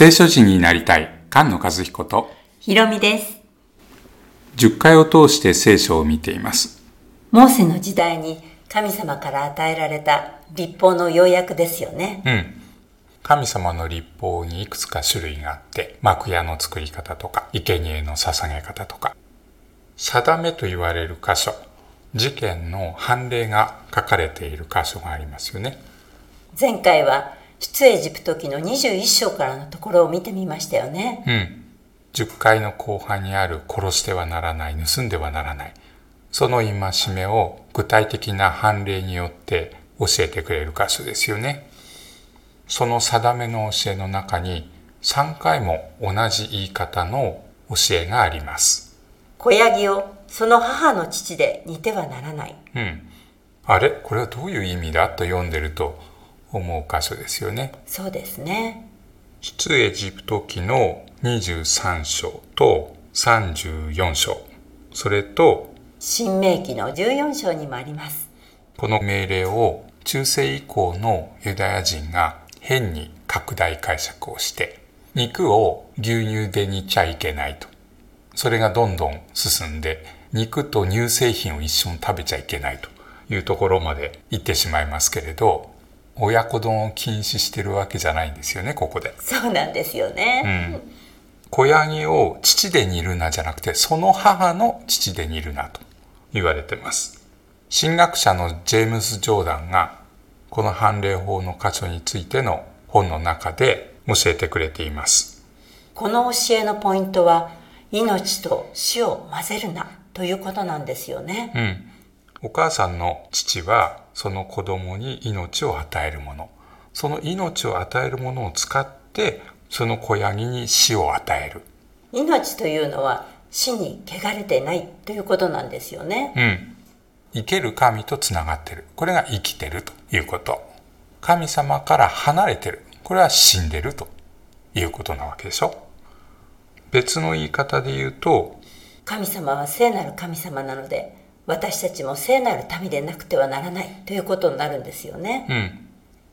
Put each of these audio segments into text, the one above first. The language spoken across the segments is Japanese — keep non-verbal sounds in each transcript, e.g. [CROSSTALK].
聖書人になりたい菅野和彦とひろみです。10回を通して聖書を見ています。モーセの時代に神様から与えられた立法の要約ですよね。うん。神様の立法にいくつか種類があって、幕屋の作り方とか、生贄の捧げ方とか、定めと言われる箇所、事件の判例が書かれている箇所がありますよね。前回は出エジプト記の21章からのところを見てみましたよね。うん。10回の後半にある殺してはならない、盗んではならない。その戒めを具体的な判例によって教えてくれる箇所ですよね。その定めの教えの中に3回も同じ言い方の教えがあります。子ヤギをその母の父で似てはならない。うん。あれ？これはどういう意味だ？と読んでると思う箇所ですよね。そうですね。出エジプト記の23章と34章、それと新明記の14章にもあります。この命令を中世以降のユダヤ人が変に拡大解釈をして肉を牛乳で煮ちゃいけないとそれがどんどん進んで肉と乳製品を一緒に食べちゃいけないというところまで行ってしまいますけれど親子丼を禁止してるわけじゃないんですよねここで。そうなんですよね。うん子ヤギを父で煮るなじゃなくてその母の父で煮るなと言われてます神学者のジェームズ・ジョーダンがこの判例法の箇所についての本の中で教えてくれていますこの教えのポイントは命と死を混ぜるなということなんですよね。うんお母さんの父はその子供に命を与えるものその命を与えるものを使ってその子ヤギに死を与える命というのは死に汚れてないということなんですよね。うん。生ける神とつながってる。これが生きてるということ。神様から離れてる。これは死んでるということなわけでしょ。別の言い方で言うと、神様は聖なる神様なので私たちも聖なる民でなくてはならないということになるんですよね。うん。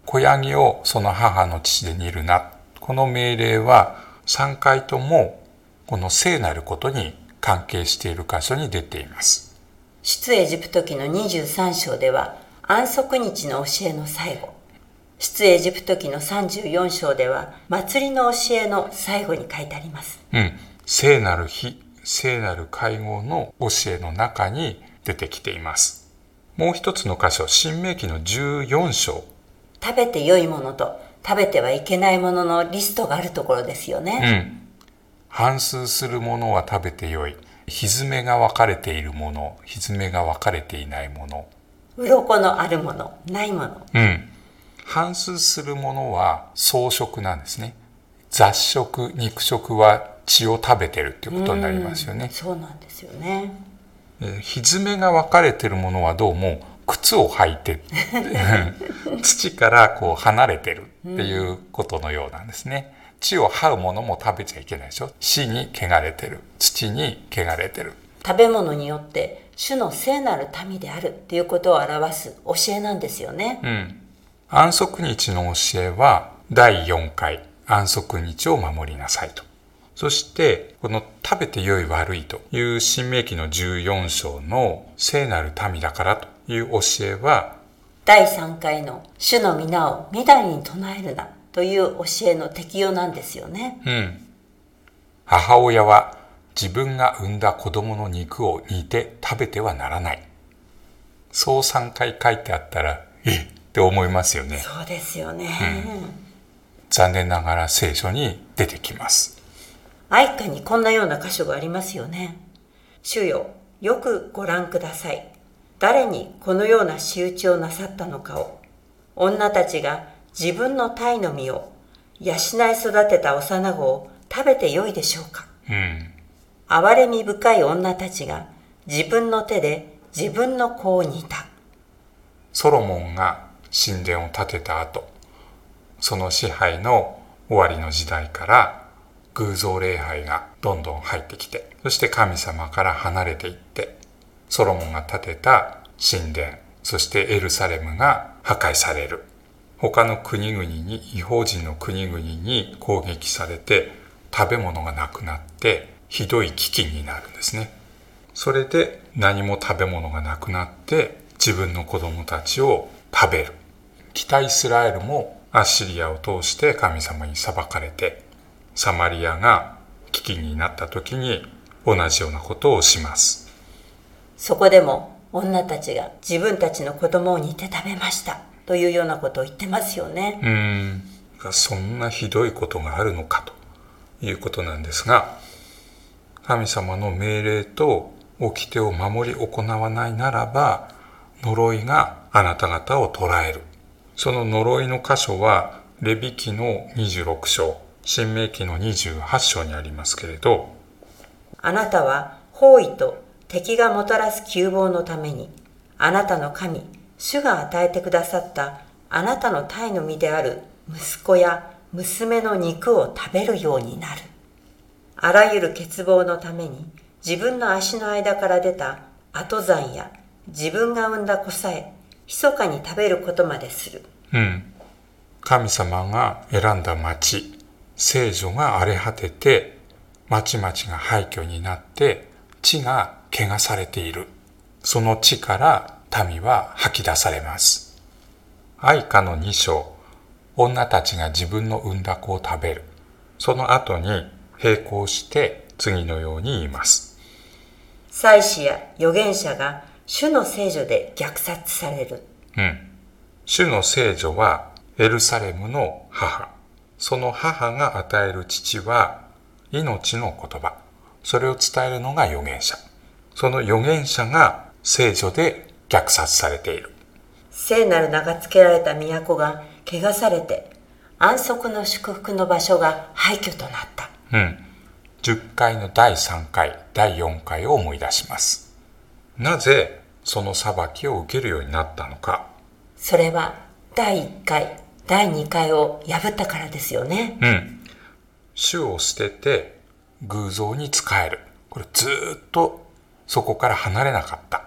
子ヤギをその母の父で煮るな。この命令は3回ともこの聖なることに関係している箇所に出ています。出エジプト記の23章では安息日の教えの最後出エジプト記の34章では祭りの教えの最後に書いてありますうん。聖なる日、聖なる会合の教えの中に出てきています。もう一つの箇所、新明記の14章。食べて良いものと食べてはいけないもののリストがあるところですようね、ん。反数するものは食べてよい。歪めが分かれているもの、歪めが分かれていないもの。鱗のあるものないものうん。反数するものは草食なんですね。雑食、肉食は血を食べてるっていうことになりますよね。そうなんですよねえー歪めが分かれてるものはどうも靴を履いて [LAUGHS] 土からこう離れてるっていうことのようなんですね。地を這うものも食べちゃいけないでしょ。死に汚れてる。土に汚れてる。食べ物によって主の聖なる民であるっていうことを表す教えなんですよね、うん。安息日の教えは第4回。安息日を守りなさいと。そしてこの食べて良い悪いという新明記の14章の聖なる民だからという教えは第3回の主の皆を未来に唱えるなという教えの適用なんですよね。うん。母親は自分が産んだ子供の肉を煮て食べてはならない。そう3回書いてあったら、えっ？って思いますよね。そうですよね。残念ながら聖書に出てきます。愛歌にこんなような箇所がありますよね。主よ、よくご覧ください。誰にこのような仕打ちをなさったのかを。女たちが自分の体の身を養い育てた幼子を食べてよいでしょうか。うん。憐れみ深い女たちが自分の手で自分の子を煮た。ソロモンが神殿を建てた後、その支配の終わりの時代から偶像礼拝がどんどん入ってきて、そして神様から離れていって、ソロモンが建てた神殿、そしてエルサレムが破壊される。他の国々に違法人の国々に攻撃されて食べ物がなくなってひどい危機になるんですねそれで何も食べ物がなくなって自分の子供たちを食べる北イスラエルもアッシリアを通して神様に裁かれてサマリアが危機になった時に同じようなことをします。そこでも女たちが自分たちの子供を煮て食べました。というようなことを言ってますよね。うん。そんなひどいことがあるのかということなんですが神様の命令と掟を守り行わないならば呪いがあなた方を捕らえる。その呪いの箇所はレビ記の26章新明記の28章にありますけれどあなたは包囲と敵がもたらす窮乏のためにあなたの神主が与えてくださったあなたの体の身である息子や娘の肉を食べるようになる。あらゆる欠乏のために自分の足の間から出た後山や自分が産んだ子さえ密かに食べることまでする。うん。神様が選んだ町、聖女が荒れ果てて、町々が廃墟になって、地が汚されている。その地から民は吐き出されます。愛花の2章、女たちが自分の産んだ子を食べる。その後に並行して次のように言います。祭司や預言者が主の聖女で虐殺される。うん。主の聖女はエルサレムの母。その母が与える父は命の言葉。それを伝えるのが預言者。その預言者が聖女で虐殺されている。聖なる名が付けられた都が汚されて安息の祝福の場所が廃墟となった。うん。10回の第3回、第4回を思い出します。なぜその裁きを受けるようになったのか。それは第1回、第2回を破ったからですよね。うん。主を捨てて偶像に仕える。これずっとそこから離れなかった。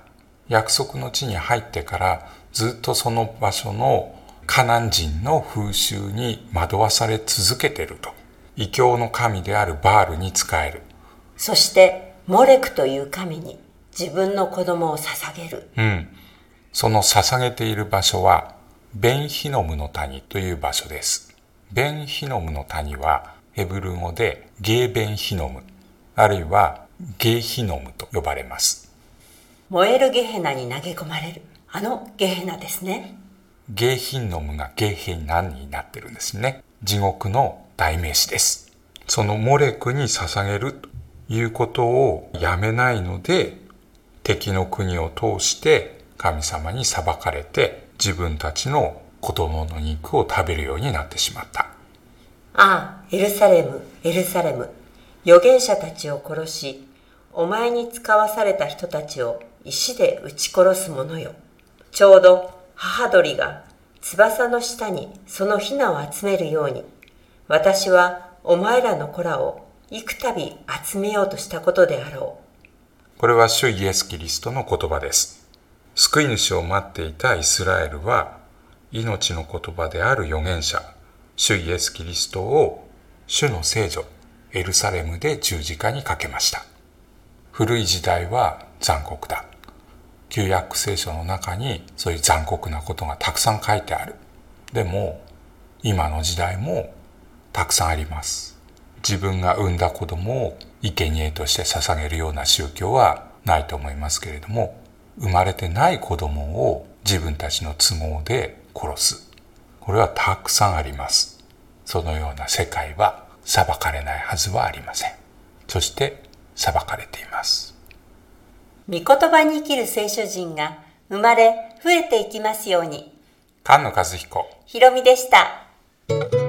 約束の地に入ってからずっとその場所のカナン人の風習に惑わされ続けていると。異教の神であるバールに仕える。そして、モレクという神に自分の子供を捧げる。うん。その捧げている場所は、ベンヒノムの谷という場所です。ベンヒノムの谷は、ヘブル語でゲーベンヒノム、あるいはゲーヒノムと呼ばれます。燃えるゲヘナに投げ込まれる、あのゲヘナですね。ゲーヒノムがゲーヘナになってるんですね。地獄の代名詞です。そのモレクに捧げるということをやめないので、敵の国を通して神様に裁かれて自分たちの子供の肉を食べるようになってしまった。ああ、エルサレム、エルサレム。預言者たちを殺し、お前に使わされた人たちを石で撃ち殺す者よ。ちょうど母鳥が翼の下にそのヒナを集めるように、私はお前らの子らを幾度集めようとしたことであろう。これは主イエス・キリストの言葉です。救い主を待っていたイスラエルは、命の言葉である預言者、主イエス・キリストを主の聖女、エルサレムで十字架にかけました。古い時代は残酷だ。旧約聖書の中にそういう残酷なことがたくさん書いてある。でも、今の時代もたくさんあります。自分が産んだ子供を生贄として捧げるような宗教はないと思いますけれども、生まれてない子供を自分たちの都合で殺す。これはたくさんあります。そのような世界は裁かれないはずはありません。そして裁かれています。御言葉に生きる聖書人が生まれ増えていきますように。菅野和彦。ひろみでした。